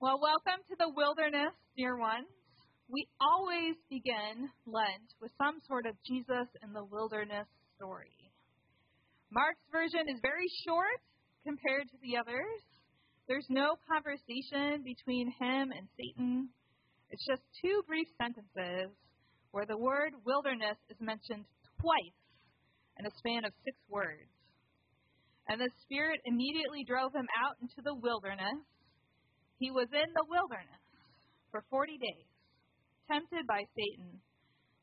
Well, welcome to the wilderness, dear ones. We always begin Lent with some sort of Jesus in the wilderness story. Mark's version is very short compared to the others. There's no conversation between him and Satan. It's just two brief sentences where the word wilderness is mentioned twice in a span of six words. And the Spirit immediately drove him out into the wilderness. He was in the wilderness for 40 days, tempted by Satan,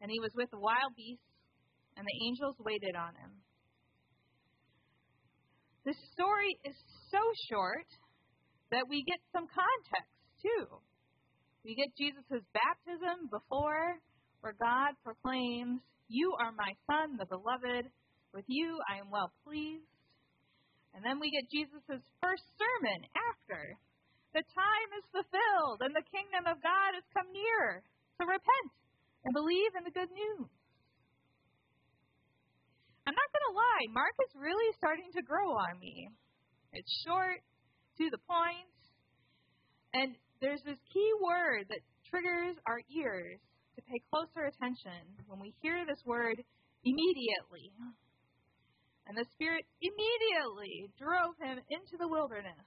and he was with the wild beasts, and the angels waited on him. The story is so short that we get some context, too. We get Jesus' baptism before, where God proclaims, You are my Son, the beloved. With you I am well pleased. And then we get Jesus' first sermon after. The time is fulfilled and the kingdom of God has come near. So repent and believe in the good news. I'm not going to lie, Mark is really starting to grow on me. It's short, to the point, and there's this key word that triggers our ears to pay closer attention when we hear this word immediately. And the Spirit immediately drove him into the wilderness.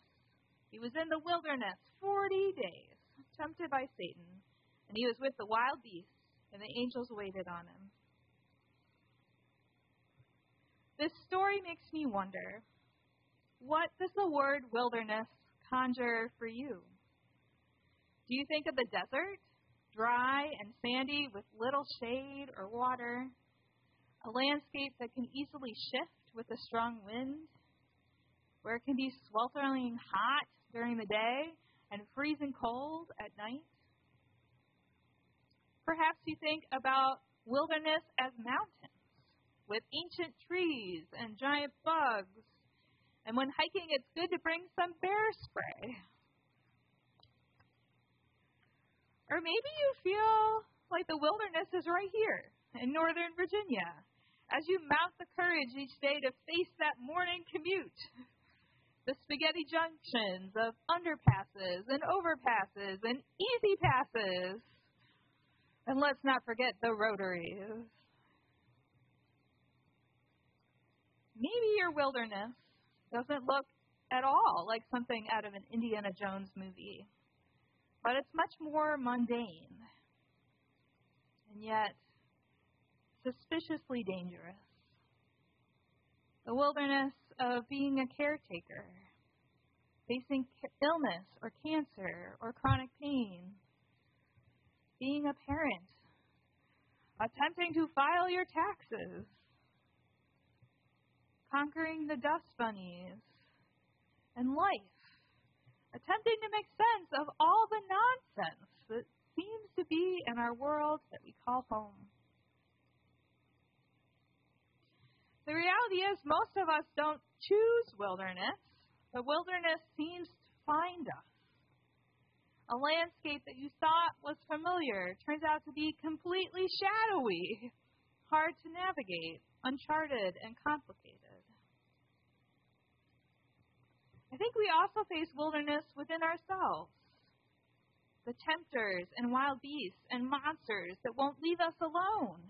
He was in the wilderness 40 days, tempted by Satan, and he was with the wild beasts, and the angels waited on him. This story makes me wonder what does the word wilderness conjure for you? Do you think of the desert, dry and sandy with little shade or water? A landscape that can easily shift with a strong wind, where it can be sweltering hot during the day and freezing cold at night. Perhaps you think about wilderness as mountains with ancient trees and giant bugs. And when hiking, it's good to bring some bear spray. Or maybe you feel like the wilderness is right here in Northern Virginia as you mount the courage each day to face that morning commute. The spaghetti junctions of underpasses and overpasses and easy passes. And let's not forget the rotaries. Maybe your wilderness doesn't look at all like something out of an Indiana Jones movie, but it's much more mundane. And yet, suspiciously dangerous. The wilderness of being a caretaker, facing illness or cancer or chronic pain, being a parent, attempting to file your taxes, conquering the dust bunnies, and life, attempting to make sense of all the nonsense that seems to be in our world that we call home. The reality is, most of us don't choose wilderness. The wilderness seems to find us. A landscape that you thought was familiar turns out to be completely shadowy, hard to navigate, uncharted, and complicated. I think we also face wilderness within ourselves. The tempters and wild beasts and monsters that won't leave us alone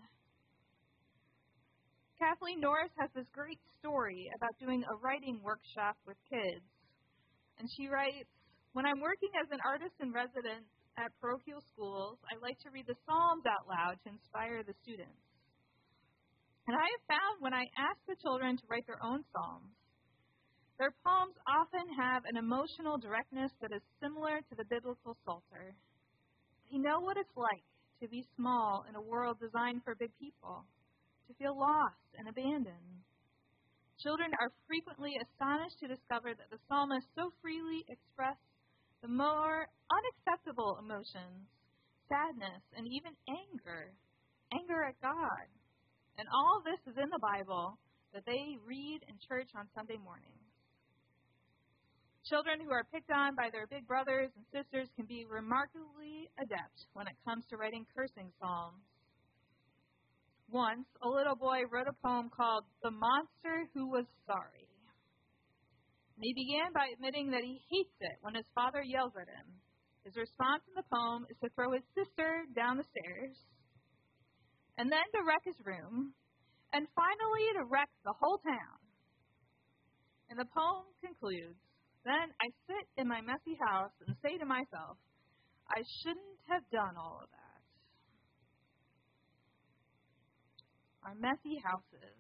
Kathleen Norris has this great story about doing a writing workshop with kids. And she writes When I'm working as an artist in residence at parochial schools, I like to read the Psalms out loud to inspire the students. And I have found when I ask the children to write their own Psalms, their poems often have an emotional directness that is similar to the biblical Psalter. They know what it's like to be small in a world designed for big people to feel lost and abandoned. Children are frequently astonished to discover that the psalmist so freely expressed the more unacceptable emotions, sadness, and even anger, anger at God. And all this is in the Bible that they read in church on Sunday mornings. Children who are picked on by their big brothers and sisters can be remarkably adept when it comes to writing cursing psalms once, a little boy wrote a poem called The Monster Who Was Sorry. And he began by admitting that he hates it when his father yells at him. His response in the poem is to throw his sister down the stairs, and then to wreck his room, and finally to wreck the whole town. And the poem concludes Then I sit in my messy house and say to myself, I shouldn't have done all of that. Our messy houses.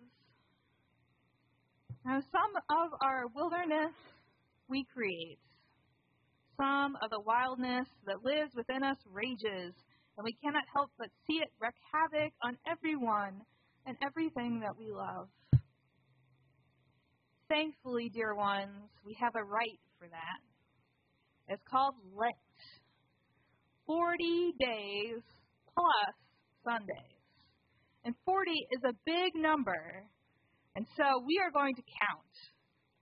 Now, some of our wilderness we create. Some of the wildness that lives within us rages, and we cannot help but see it wreak havoc on everyone and everything that we love. Thankfully, dear ones, we have a rite for that. It's called Lent 40 days plus Sundays. And 40 is a big number, and so we are going to count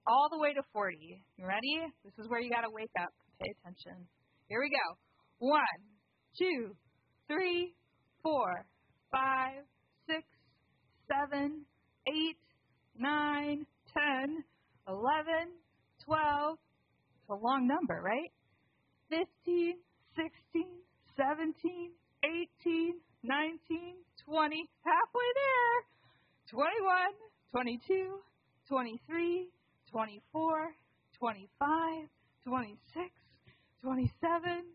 all the way to 40. You ready? This is where you got to wake up. Pay attention. Here we go. One, two, three, four, five, six, seven, eight, nine, ten, eleven, twelve. It's a long number, right? Fifteen, sixteen, seventeen, eighteen, nineteen, twenty. Halfway there. Twenty-one, twenty-two, twenty-three, twenty-four, twenty-five. 26, 27,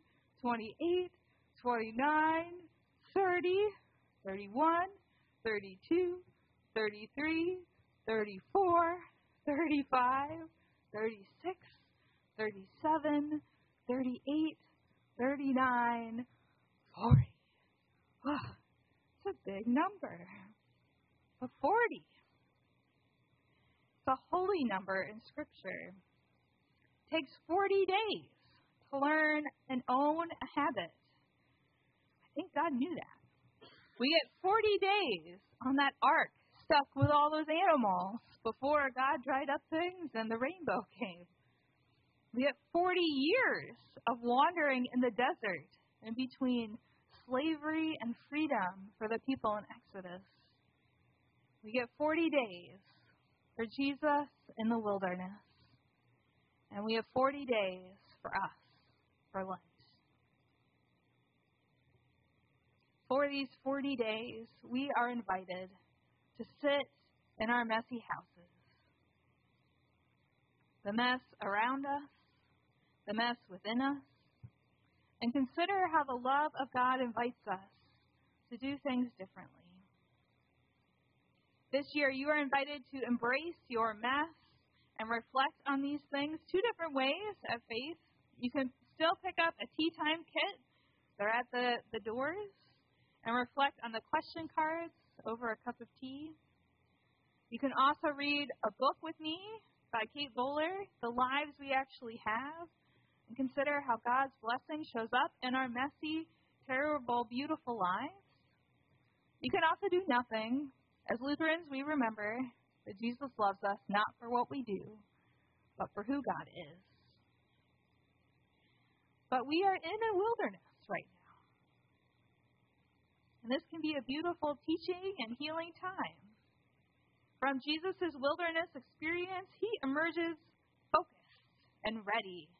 28, 29, 30, 31, 32, 33, 34, 35, 36, 37, 38, 39, 40. A number. But 40. It's a holy number in Scripture takes 40 days to learn and own a habit. I think God knew that. We get 40 days on that ark stuck with all those animals before God dried up things and the rainbow came. We get 40 years of wandering in the desert in between slavery and freedom for the people in Exodus. We get 40 days for Jesus in the wilderness. And we have 40 days for us for Lent. For these 40 days, we are invited to sit in our messy houses. The mess around us, the mess within us, and consider how the love of God invites us to do things differently. This year, you are invited to embrace your mess and reflect on these things two different ways of faith. You can still pick up a tea time kit, they're at the, the doors, and reflect on the question cards over a cup of tea. You can also read a book with me by Kate Bowler, The Lives We Actually Have, and consider how God's blessing shows up in our messy, terrible, beautiful lives. You can also do nothing. As Lutherans, we remember that Jesus loves us not for what we do, but for who God is. But we are in a wilderness right now. And this can be a beautiful teaching and healing time. From Jesus' wilderness experience, he emerges focused and ready.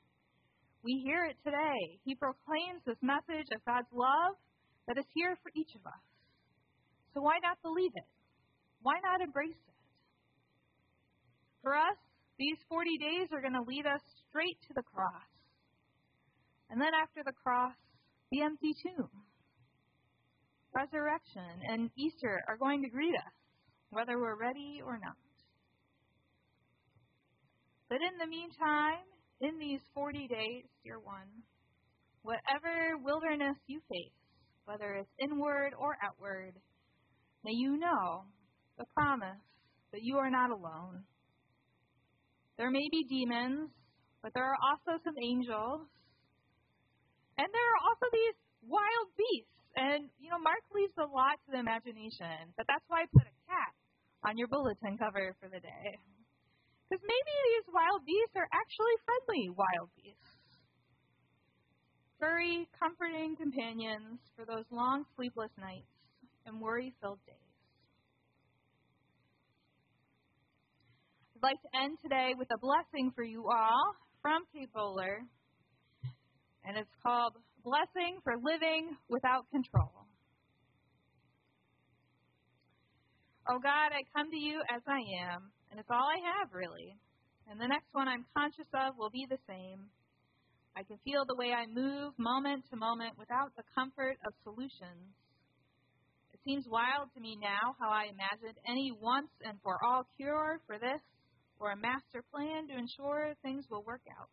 We hear it today. He proclaims this message of God's love that is here for each of us. So why not believe it? Why not embrace it? For us, these 40 days are going to lead us straight to the cross. And then after the cross, the empty tomb. Resurrection and Easter are going to greet us, whether we're ready or not. But in the meantime, in these 40 days, dear one, whatever wilderness you face, whether it's inward or outward, may you know the promise that you are not alone there may be demons, but there are also some angels. And there are also these wild beasts. And, you know, Mark leaves a lot to the imagination, but that's why I put a cat on your bulletin cover for the day. Because maybe these wild beasts are actually friendly wild beasts. Furry, comforting companions for those long sleepless nights and worry filled days. I'd like to end today with a blessing for you all from Kate Bowler. and it's called Blessing for Living Without Control. Oh God, I come to you as I am, and it's all I have, really. And the next one I'm conscious of will be the same. I can feel the way I move moment to moment without the comfort of solutions. It seems wild to me now how I imagined any once and for all cure for this or a master plan to ensure things will work out.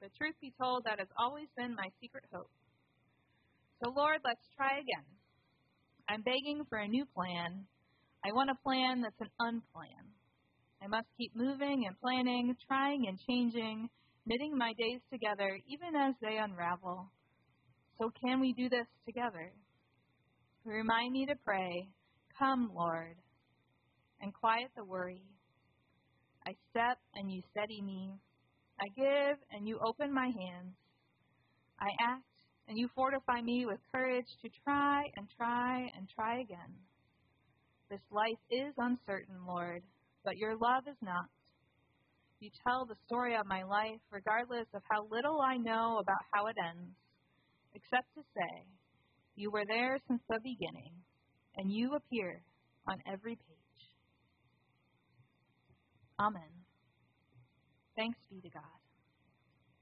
But truth be told, that has always been my secret hope. So, Lord, let's try again. I'm begging for a new plan. I want a plan that's an unplan. I must keep moving and planning, trying and changing, knitting my days together even as they unravel. So, can we do this together? Remind me to pray, Come, Lord, and quiet the worry. I step and you steady me. I give and you open my hands. I act and you fortify me with courage to try and try and try again. This life is uncertain, Lord, but your love is not. You tell the story of my life regardless of how little I know about how it ends, except to say, You were there since the beginning, and you appear on every page. Amen. Thanks be to God.